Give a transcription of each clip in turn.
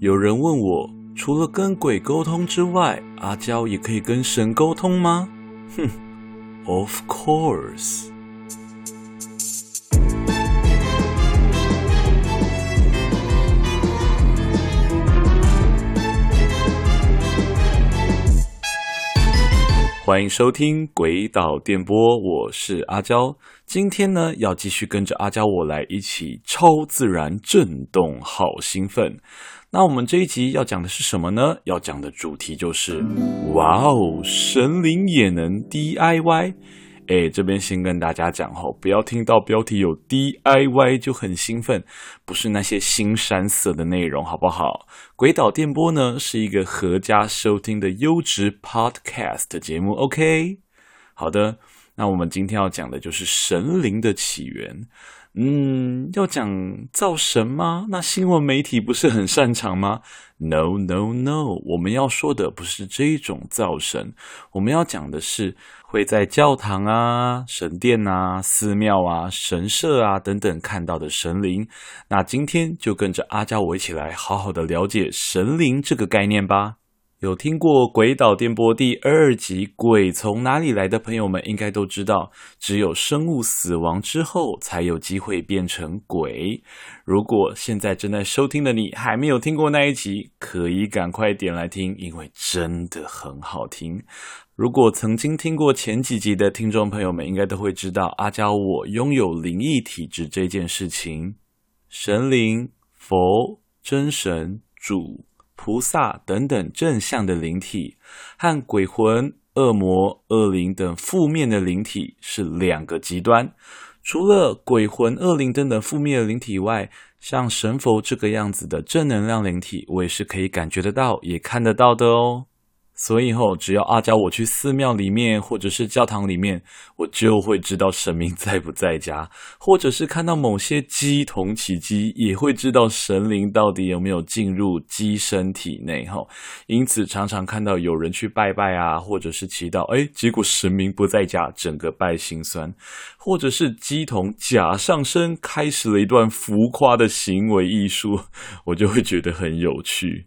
有人问我，除了跟鬼沟通之外，阿娇也可以跟神沟通吗？哼，Of course。欢迎收听《鬼岛电波》，我是阿娇。今天呢，要继续跟着阿娇我来一起超自然震动，好兴奋！那我们这一集要讲的是什么呢？要讲的主题就是，哇哦，神灵也能 DIY。哎，这边先跟大家讲哦，不要听到标题有 DIY 就很兴奋，不是那些腥膻色的内容，好不好？鬼岛电波呢是一个合家收听的优质 Podcast 节目，OK？好的，那我们今天要讲的就是神灵的起源。嗯，要讲造神吗？那新闻媒体不是很擅长吗？No No No，我们要说的不是这种造神，我们要讲的是会在教堂啊、神殿啊、寺庙啊、神社啊等等看到的神灵。那今天就跟着阿娇我一起来好好的了解神灵这个概念吧。有听过《鬼岛电波》第二集《鬼从哪里来》的朋友们，应该都知道，只有生物死亡之后才有机会变成鬼。如果现在正在收听的你还没有听过那一集，可以赶快点来听，因为真的很好听。如果曾经听过前几集的听众朋友们，应该都会知道阿娇我拥有灵异体质这件事情。神灵、佛、真神、主。菩萨等等正向的灵体，和鬼魂、恶魔、恶灵等负面的灵体是两个极端。除了鬼魂、恶灵等等负面的灵体外，像神佛这个样子的正能量灵体，我也是可以感觉得到，也看得到的哦。所以后，只要阿娇我去寺庙里面或者是教堂里面，我就会知道神明在不在家，或者是看到某些鸡同起乩，也会知道神灵到底有没有进入鸡身体内。哈，因此常常看到有人去拜拜啊，或者是祈祷，哎，结果神明不在家，整个拜心酸，或者是鸡同假上身，开始了一段浮夸的行为艺术，我就会觉得很有趣。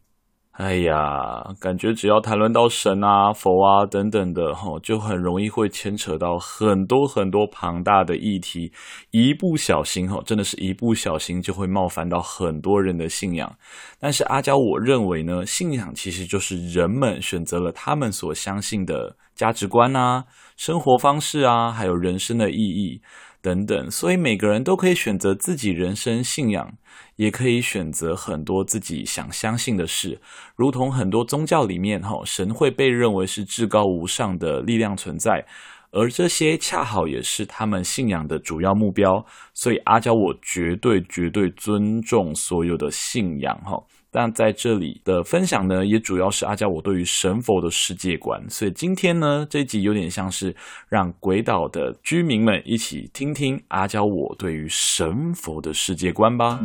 哎呀，感觉只要谈论到神啊、佛啊等等的，吼，就很容易会牵扯到很多很多庞大的议题，一不小心，真的是一不小心就会冒犯到很多人的信仰。但是阿娇我认为呢，信仰其实就是人们选择了他们所相信的价值观啊、生活方式啊，还有人生的意义。等等，所以每个人都可以选择自己人生信仰，也可以选择很多自己想相信的事。如同很多宗教里面，哈，神会被认为是至高无上的力量存在，而这些恰好也是他们信仰的主要目标。所以阿娇我绝对绝对尊重所有的信仰，哈。但在这里的分享呢，也主要是阿娇我对于神佛的世界观。所以今天呢，这一集有点像是让鬼岛的居民们一起听听阿娇我对于神佛的世界观吧。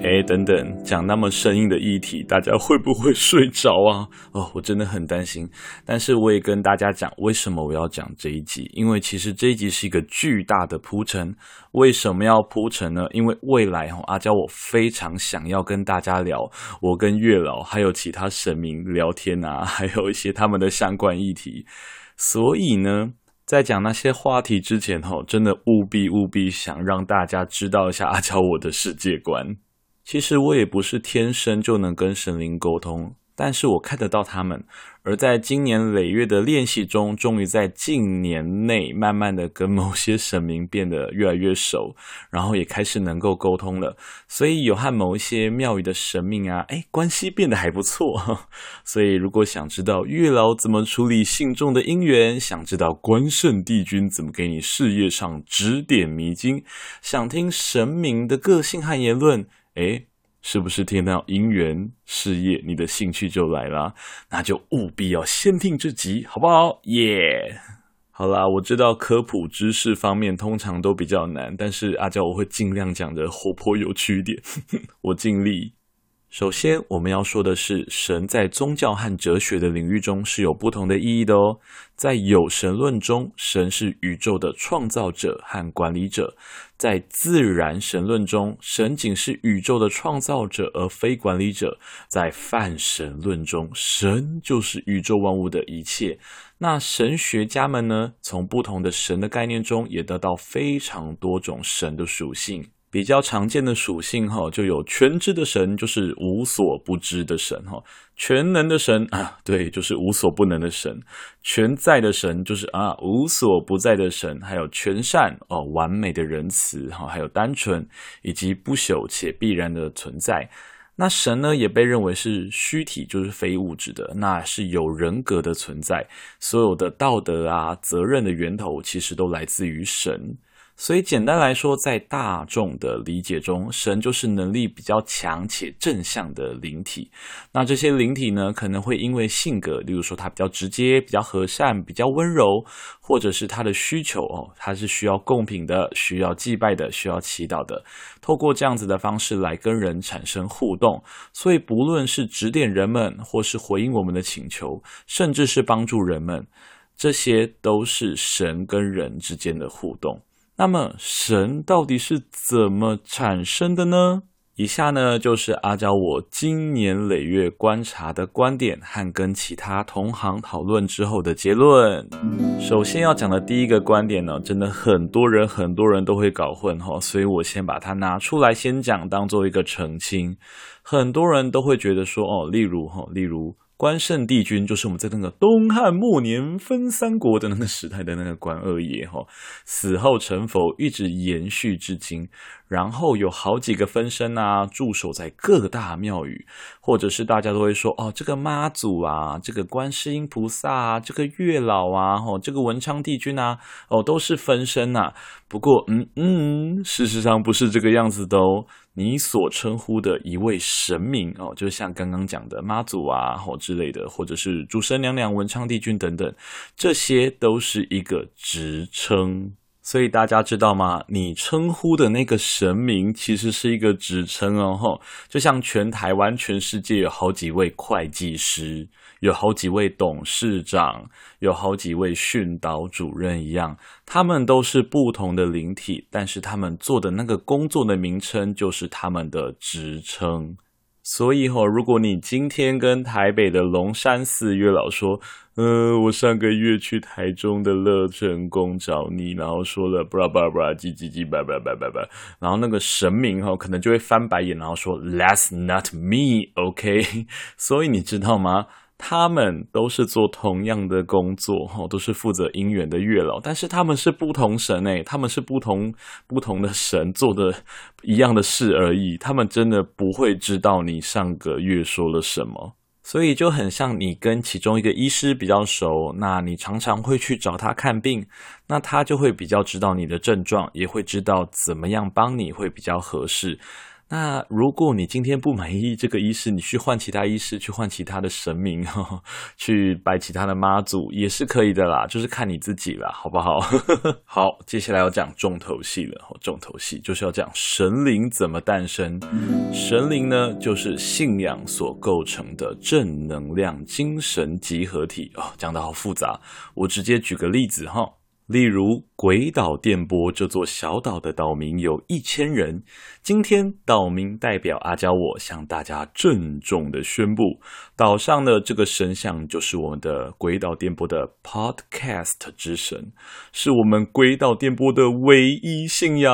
哎，等等，讲那么生硬的议题，大家会不会睡着啊？哦，我真的很担心。但是我也跟大家讲，为什么我要讲这一集？因为其实这一集是一个巨大的铺陈。为什么要铺陈呢？因为未来哈，阿娇我非常想要跟大家聊。我跟月老还有其他神明聊天啊，还有一些他们的相关议题，所以呢，在讲那些话题之前，吼，真的务必务必想让大家知道一下 阿娇我的世界观。其实我也不是天生就能跟神灵沟通。但是我看得到他们，而在今年累月的练习中，终于在近年内慢慢的跟某些神明变得越来越熟，然后也开始能够沟通了。所以有和某一些庙宇的神明啊，哎，关系变得还不错。所以如果想知道月老怎么处理信众的姻缘，想知道关圣帝君怎么给你事业上指点迷津，想听神明的个性和言论，哎。是不是听到姻缘事业，你的兴趣就来了？那就务必要先听这集，好不好？耶、好啦，我知道科普知识方面通常都比较难，但是阿娇我会尽量讲得活泼有趣一点，我尽力。首先，我们要说的是，神在宗教和哲学的领域中是有不同的意义的哦。在有神论中，神是宇宙的创造者和管理者；在自然神论中，神仅是宇宙的创造者而非管理者；在泛神论中，神就是宇宙万物的一切。那神学家们呢，从不同的神的概念中，也得到非常多种神的属性。比较常见的属性哈，就有全知的神，就是无所不知的神哈；全能的神 啊，对，就是无所不能的神；全在的神，就是啊无所不在的神；还有全善哦，完美的仁慈哈，还有单纯以及不朽且必然的存在。那神呢，也被认为是虚体，就是非物质的，那是有人格的存在。所有的道德啊、责任的源头，其实都来自于神。所以简单来说，在大众的理解中，神就是能力比较强且正向的灵体。那这些灵体呢，可能会因为性格，例如说他比较直接、比较和善、比较温柔，或者是他的需求哦，他是需要贡品的、需要祭拜的、需要祈祷的，透过这样子的方式来跟人产生互动。所以不论是指点人们，或是回应我们的请求，甚至是帮助人们，这些都是神跟人之间的互动。那么神到底是怎么产生的呢？以下呢，就是阿娇我经年累月观察的观点和跟其他同行讨论之后的结论。首先要讲的第一个观点呢，真的很多人很多人都会搞混哈，所以我先把它拿出来先讲，当做一个澄清。很多人都会觉得说哦，例如哈，例如。关圣帝君就是我们在那个东汉末年分三国的那个时代的那个关二爷哈，死后成佛，一直延续至今。然后有好几个分身啊，驻守在各大庙宇，或者是大家都会说哦，这个妈祖啊，这个观世音菩萨啊，这个月老啊，哦，这个文昌帝君啊，哦，都是分身呐。不过，嗯嗯，事实上不是这个样子的哦。你所称呼的一位神明哦，就像刚刚讲的妈祖啊，或之类的，或者是主神娘娘、文昌帝君等等，这些都是一个职称。所以大家知道吗？你称呼的那个神明其实是一个职称哦，吼，就像全台湾、全世界有好几位会计师，有好几位董事长，有好几位训导主任一样，他们都是不同的灵体，但是他们做的那个工作的名称就是他们的职称。所以吼，如果你今天跟台北的龙山寺月老说，呃，我上个月去台中的乐成宫找你，然后说了布拉布拉布拉叽叽叽叭叭叭叭叭，然后那个神明吼可能就会翻白眼，然后说 That's not me，OK？所以你知道吗？他们都是做同样的工作，都是负责姻缘的月老，但是他们是不同神诶，他们是不同不同的神做的一样的事而已，他们真的不会知道你上个月说了什么，所以就很像你跟其中一个医师比较熟，那你常常会去找他看病，那他就会比较知道你的症状，也会知道怎么样帮你会比较合适。那如果你今天不满意这个医师，你去换其他医师，去换其他的神明，呵呵，去拜其他的妈祖也是可以的啦，就是看你自己啦，好不好？好，接下来要讲重头戏了，重头戏就是要讲神灵怎么诞生。神灵呢，就是信仰所构成的正能量精神集合体哦，讲得好复杂，我直接举个例子哈。例如，鬼岛电波这座小岛的岛民有一千人。今天，岛民代表阿娇我向大家郑重的宣布，岛上的这个神像就是我们的鬼岛电波的 Podcast 之神，是我们鬼岛电波的唯一信仰。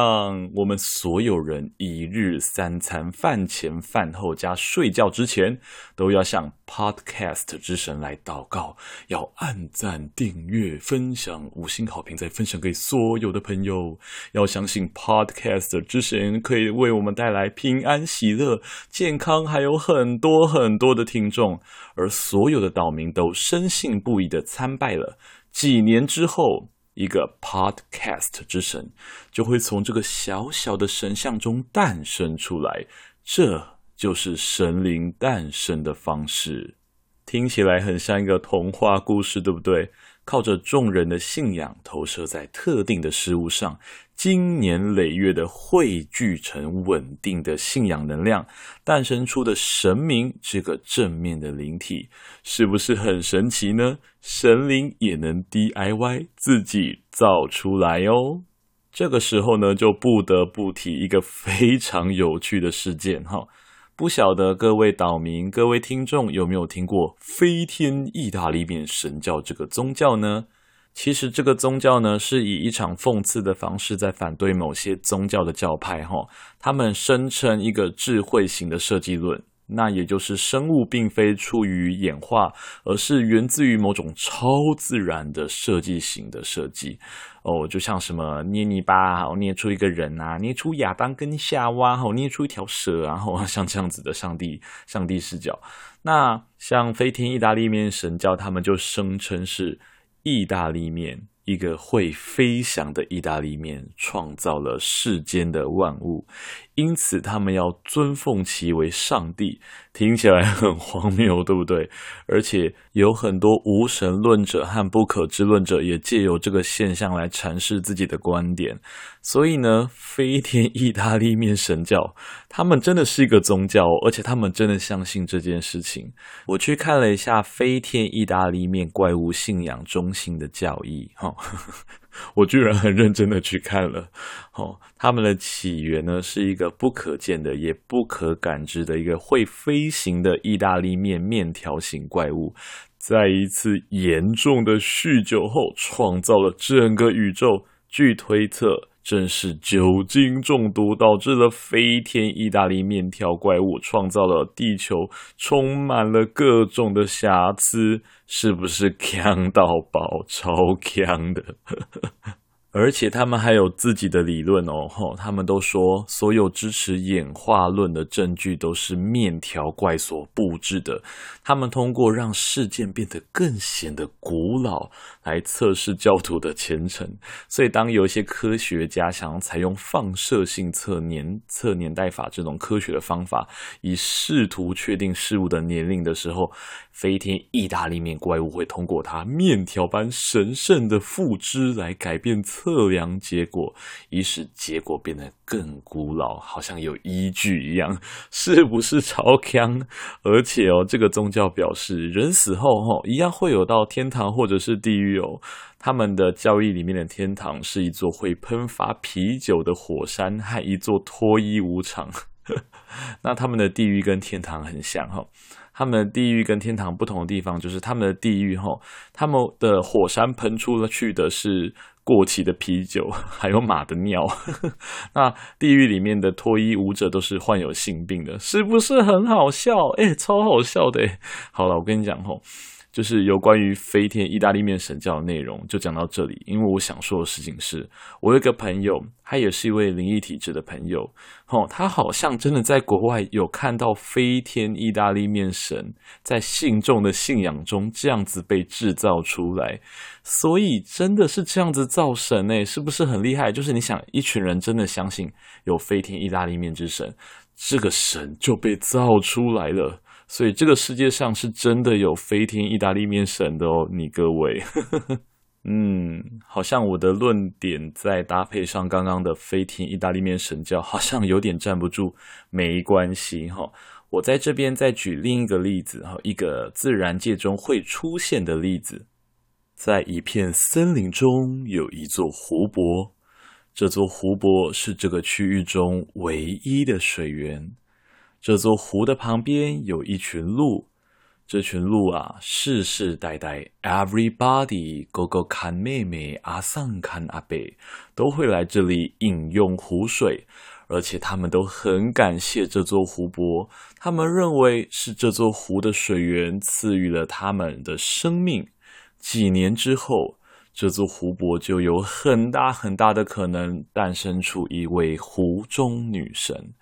我们所有人一日三餐饭前饭后加睡觉之前，都要向 Podcast 之神来祷告，要按赞、订阅、分享、五星好。并再分享给所有的朋友。要相信 Podcast 之神可以为我们带来平安、喜乐、健康，还有很多很多的听众。而所有的岛民都深信不疑的参拜了。几年之后，一个 Podcast 之神就会从这个小小的神像中诞生出来。这就是神灵诞生的方式。听起来很像一个童话故事，对不对？靠着众人的信仰投射在特定的事物上，经年累月的汇聚成稳定的信仰能量，诞生出的神明这个正面的灵体，是不是很神奇呢？神灵也能 DIY 自己造出来哦。这个时候呢，就不得不提一个非常有趣的事件哈。不晓得各位岛民、各位听众有没有听过飞天意大利面神教这个宗教呢？其实这个宗教呢，是以一场讽刺的方式在反对某些宗教的教派哈。他们声称一个智慧型的设计论。那也就是生物并非出于演化，而是源自于某种超自然的设计型的设计哦，就像什么捏泥巴，好捏出一个人啊，捏出亚当跟夏娃，好捏出一条蛇，然后 像这样子的上帝上帝视角。那像飞天意大利面神教，他们就声称是意大利面。一个会飞翔的意大利面创造了世间的万物，因此他们要尊奉其为上帝。听起来很荒谬，对不对？而且有很多无神论者和不可知论者也借由这个现象来阐释自己的观点。所以呢，飞天意大利面神教，他们真的是一个宗教，而且他们真的相信这件事情。我去看了一下飞天意大利面怪物信仰中心的教义，哈。我居然很认真的去看了，哦，他们的起源呢，是一个不可见的也不可感知的一个会飞行的意大利面面条型怪物，在一次严重的酗酒后创造了整个宇宙。据推测，正是酒精中毒导致了飞天意大利面条怪物，创造了地球充满了各种的瑕疵，是不是强到爆，超强的？而且他们还有自己的理论哦，吼，他们都说所有支持演化论的证据都是面条怪所布置的。他们通过让事件变得更显得古老来测试教徒的虔诚。所以，当有一些科学家想要采用放射性测年测年代法这种科学的方法，以试图确定事物的年龄的时候，飞天意大利面怪物会通过它面条般神圣的附肢来改变测。量结果，以使结果变得更古老，好像有依据一样，是不是超强？而且哦，这个宗教表示，人死后哦，一样会有到天堂或者是地狱哦。他们的教义里面的天堂是一座会喷发啤酒的火山和一座脱衣舞场。那他们的地狱跟天堂很像哈。他们的地狱跟天堂不同的地方，就是他们的地狱吼，他们的火山喷出了去的是。过期的啤酒，还有马的尿。那地狱里面的脱衣舞者都是患有性病的，是不是很好笑？诶、超好笑的。好了，我跟你讲吼。就是有关于飞天意大利面神教的内容，就讲到这里。因为我想说的事情是，我有一个朋友，他也是一位灵异体质的朋友，哦，他好像真的在国外有看到飞天意大利面神在信众的信仰中这样子被制造出来，所以真的是这样子造神诶，是不是很厉害？就是你想，一群人真的相信有飞天意大利面之神，这个神就被造出来了。所以这个世界上是真的有飞天意大利面神的哦，你各位，嗯，好像我的论点再搭配上刚刚的飞天意大利面神教，好像有点站不住。没关系哈，我在这边再举另一个例子哈，一个自然界中会出现的例子，在一片森林中有一座湖泊，这座湖泊是这个区域中唯一的水源。这座湖的旁边有一群鹿，这群鹿啊，世世代代，everybody 哥哥看妹妹，阿桑看阿贝，都会来这里饮用湖水，而且他们都很感谢这座湖泊，他们认为是这座湖的水源赐予了他们的生命。几年之后，这座湖泊就有很大很大的可能诞生出一位湖中女神，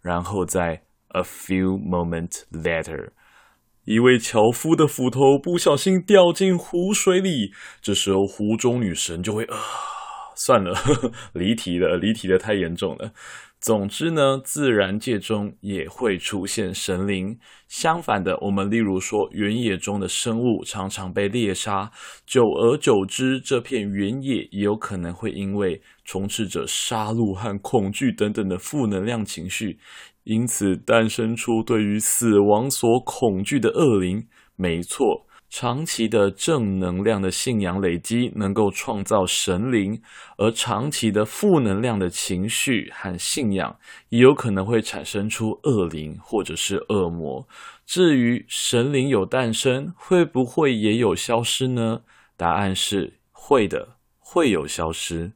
然后在。A few moments later，一位樵夫的斧头不小心掉进湖水里，这时候湖中女神就会啊，算了，呵呵，离题了，离题的太严重了。总之呢，自然界中也会出现神灵。相反的，我们例如说，原野中的生物常常被猎杀，久而久之，这片原野也有可能会因为充斥着杀戮和恐惧等等的负能量情绪，因此诞生出对于死亡所恐惧的恶灵。没错。长期的正能量的信仰累积，能够创造神灵；而长期的负能量的情绪和信仰，也有可能会产生出恶灵或者是恶魔。至于神灵有诞生，会不会也有消失呢？答案是会的，会有消失。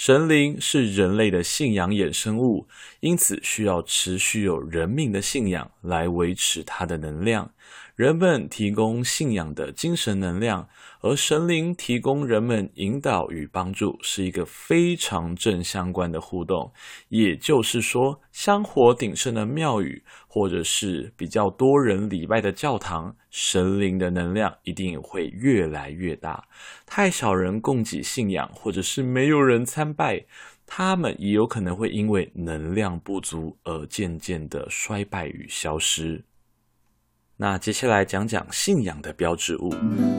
神灵是人类的信仰衍生物，因此需要持续有人命的信仰来维持它的能量。人们提供信仰的精神能量，而神灵提供人们引导与帮助，是一个非常正相关的互动。也就是说，香火鼎盛的庙宇，或者是比较多人礼拜的教堂，神灵的能量一定会越来越大。太少人供给信仰，或者是没有人参拜，他们也有可能会因为能量不足而渐渐的衰败与消失。那接下来讲讲信仰的标志物，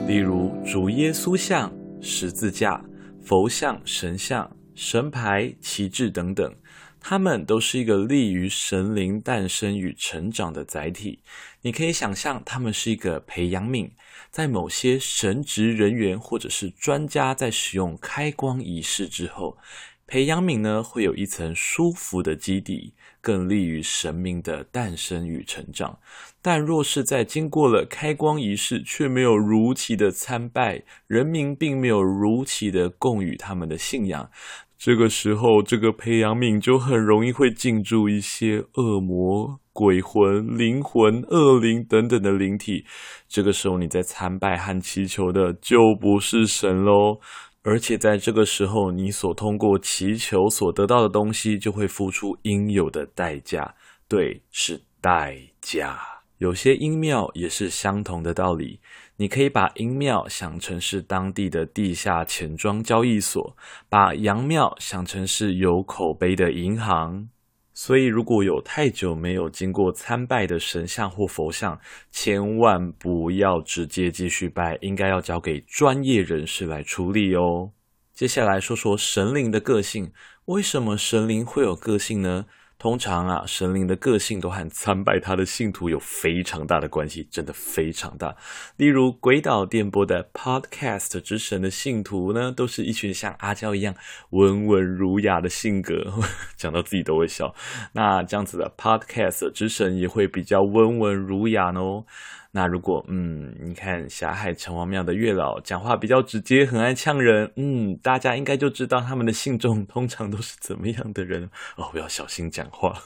例如主耶稣像、十字架、佛像、神像、神牌、旗帜等等，它们都是一个利于神灵诞生与成长的载体。你可以想象，它们是一个培养皿，在某些神职人员或者是专家在使用开光仪式之后，培养皿呢会有一层舒服的基底。更利于神明的诞生与成长，但若是在经过了开光仪式，却没有如期的参拜，人民并没有如期的供予他们的信仰，这个时候，这个培养皿就很容易会进驻一些恶魔、鬼魂、灵魂、恶灵等等的灵体，这个时候你在参拜和祈求的就不是神喽。而且在这个时候，你所通过祈求所得到的东西，就会付出应有的代价。对，是代价。有些阴庙也是相同的道理。你可以把阴庙想成是当地的地下钱庄交易所，把阳庙想成是有口碑的银行。所以，如果有太久没有经过参拜的神像或佛像，千万不要直接继续拜，应该要交给专业人士来处理哦。接下来说说神灵的个性，为什么神灵会有个性呢？通常啊，神灵的个性都和参拜他的信徒有非常大的关系，真的非常大。例如，鬼岛电波的 Podcast 之神的信徒呢，都是一群像阿娇一样温文儒雅的性格，讲到自己都会笑。那这样子的 Podcast 之神也会比较温文儒雅哦。那如果嗯，你看霞海城隍庙的月老讲话比较直接，很爱呛人，嗯，大家应该就知道他们的信众通常都是怎么样的人哦，我要小心讲话。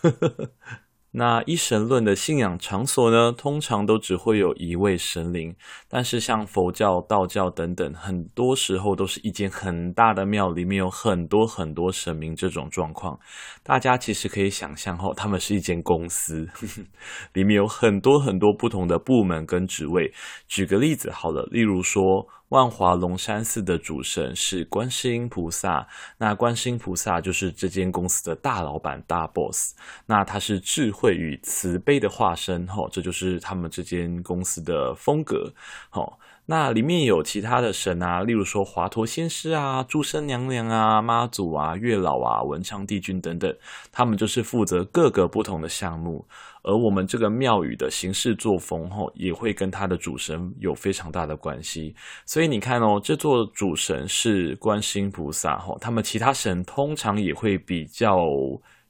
那一神论的信仰场所呢，通常都只会有一位神灵，但是像佛教、道教等等，很多时候都是一间很大的庙，里面有很多很多神明。这种状况，大家其实可以想象后，他们是一间公司，里面有很多很多不同的部门跟职位。举个例子好了，例如说。万华龙山寺的主神是观世音菩萨，那观世音菩萨就是这间公司的大老板、大 boss，那他是智慧与慈悲的化身，吼，这就是他们这间公司的风格，吼。那里面有其他的神啊，例如说华佗仙师啊、注生娘娘啊、妈祖啊、月老啊、文昌帝君等等，他们就是负责各个不同的项目。而我们这个庙宇的行事作风，吼，也会跟他的主神有非常大的关系。所以你看哦，这座主神是观世音菩萨，吼，他们其他神通常也会比较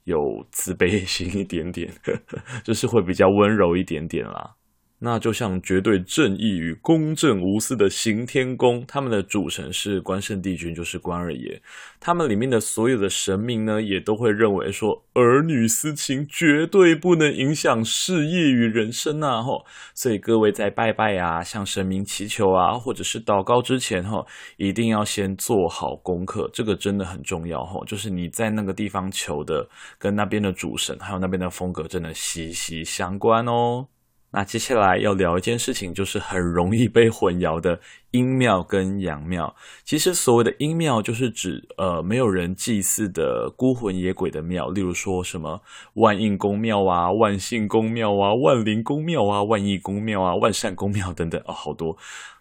有慈悲心一点点，就是会比较温柔一点点啦。那就像绝对正义与公正无私的行天宫，他们的主神是关圣帝君，就是关二爷。他们里面的所有的神明呢，也都会认为说，儿女私情绝对不能影响事业与人生啊！吼，所以各位在拜拜啊，向神明祈求啊，或者是祷告之前，吼，一定要先做好功课，这个真的很重要，吼，就是你在那个地方求的，跟那边的主神还有那边的风格真的息息相关哦。那接下来要聊一件事情，就是很容易被混淆的阴庙跟阳庙。其实所谓的阴庙，就是指呃没有人祭祀的孤魂野鬼的庙，例如说什么万应公庙啊、万幸公庙啊、万灵公庙啊、万义公庙啊、万善公庙等等啊、哦，好多。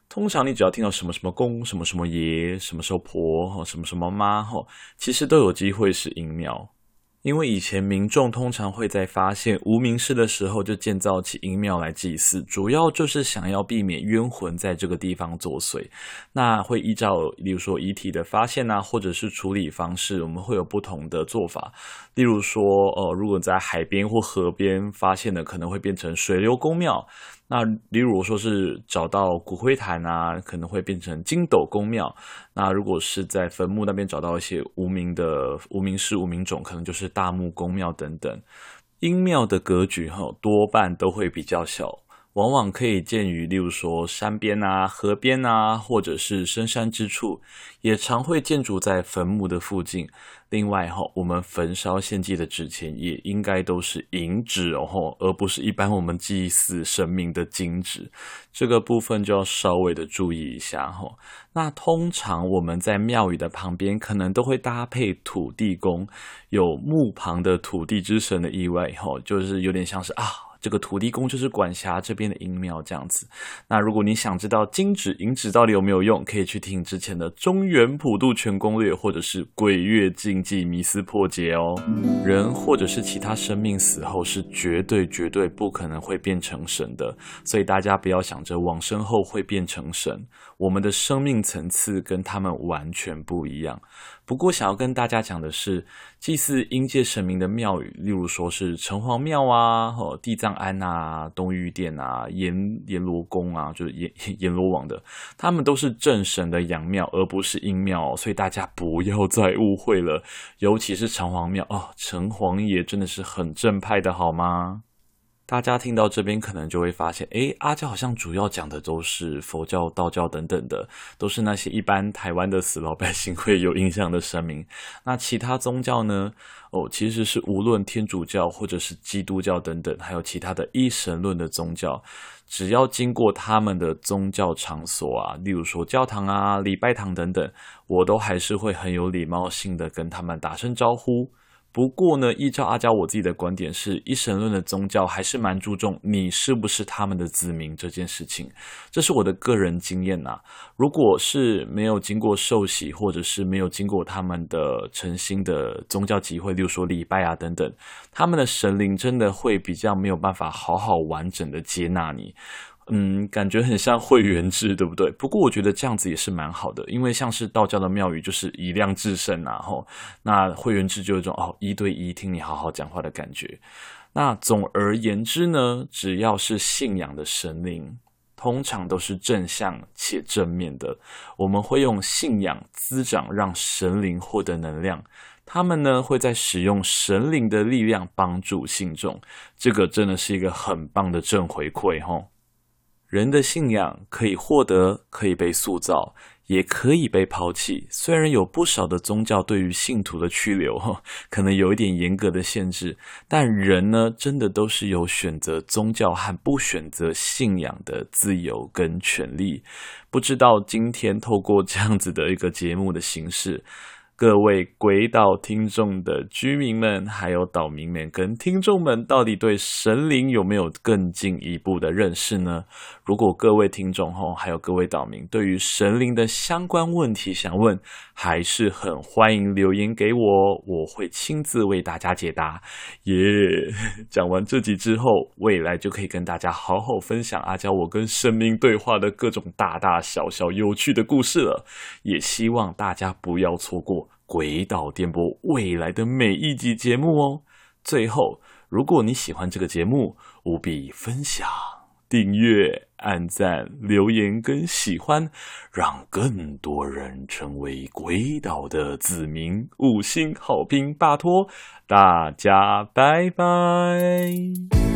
通常你只要听到什么什么公、什么什么爷、什么时候婆、什么什么妈，哈，其实都有机会是阴庙。因为以前民众通常会在发现无名氏的时候就建造起阴庙来祭祀，主要就是想要避免冤魂在这个地方作祟。那会依照，例如说遗体的发现啊，或者是处理方式，我们会有不同的做法。例如说，呃，如果在海边或河边发现的，可能会变成水流公庙。那例如说是找到骨灰坛啊，可能会变成金斗宫庙。那如果是在坟墓那边找到一些无名的无名氏、无名种，可能就是大木宫庙等等。阴庙的格局哈，多半都会比较小。往往可以见于，例如说山边啊、河边啊，或者是深山之处，也常会建筑在坟墓的附近。另外哈，我们焚烧献祭的纸钱也应该都是银纸哦，而不是一般我们祭祀神明的金纸。这个部分就要稍微的注意一下哈。那通常我们在庙宇的旁边，可能都会搭配土地公，有墓旁的土地之神的意味哈，就是有点像是啊。这个土地公就是管辖这边的阴庙这样子。那如果你想知道金纸银纸到底有没有用，可以去听之前的《中原普渡全攻略》或者是《鬼月禁忌迷思破解》哦。人或者是其他生命死后是绝对绝对不可能会变成神的，所以大家不要想着往身后会变成神。我们的生命层次跟他们完全不一样。不过，想要跟大家讲的是，祭祀阴界神明的庙宇，例如说是城隍庙啊、和地藏庵啊、东御殿啊、阎阎罗宫啊，就是阎阎罗王的，他们都是正神的阳庙，而不是阴庙，所以大家不要再误会了。尤其是城隍庙哦，城隍爷真的是很正派的，好吗？大家听到这边可能就会发现，诶，阿娇好像主要讲的都是佛教、道教等等的，都是那些一般台湾的死老百姓会有印象的神明。那其他宗教呢？哦，其实是无论天主教或者是基督教等等，还有其他的一神论的宗教，只要经过他们的宗教场所啊，例如说教堂啊、礼拜堂等等，我都还是会很有礼貌性的跟他们打声招呼。不过呢，依照阿娇我自己的观点是，一神论的宗教还是蛮注重你是不是他们的子民这件事情，这是我的个人经验呐。如果是没有经过受洗，或者是没有经过他们的诚心的宗教集会，例如说礼拜啊等等，他们的神灵真的会比较没有办法好好完整的接纳你。嗯，感觉很像会员制，对不对？不过我觉得这样子也是蛮好的，因为像是道教的庙宇就是以量制胜呐，吼，那会员制就有一种哦一对一听你好好讲话的感觉。那总而言之呢，只要是信仰的神灵，通常都是正向且正面的。我们会用信仰滋长，让神灵获得能量。他们呢会在使用神灵的力量帮助信众，这个真的是一个很棒的正回馈，吼。人的信仰可以获得，可以被塑造，也可以被抛弃。虽然有不少的宗教对于信徒的去留，可能有一点严格的限制，但人呢，真的都是有选择宗教和不选择信仰的自由跟权利。不知道今天透过这样子的一个节目的形式。各位鬼岛听众的居民们，还有岛民们跟听众们，到底对神灵有没有更进一步的认识呢？如果各位听众吼，还有各位岛民，对于神灵的相关问题想问，还是很欢迎留言给我，我会亲自为大家解答。耶、讲完这集之后，未来就可以跟大家好好分享阿娇我跟神明对话的各种大大小小有趣的故事了。也希望大家不要错过。鬼岛电波未来的每一集节目哦。最后，如果你喜欢这个节目，务必分享、订阅、按赞、留言跟喜欢，让更多人成为鬼岛的子民。五星好评，拜托大家，拜拜。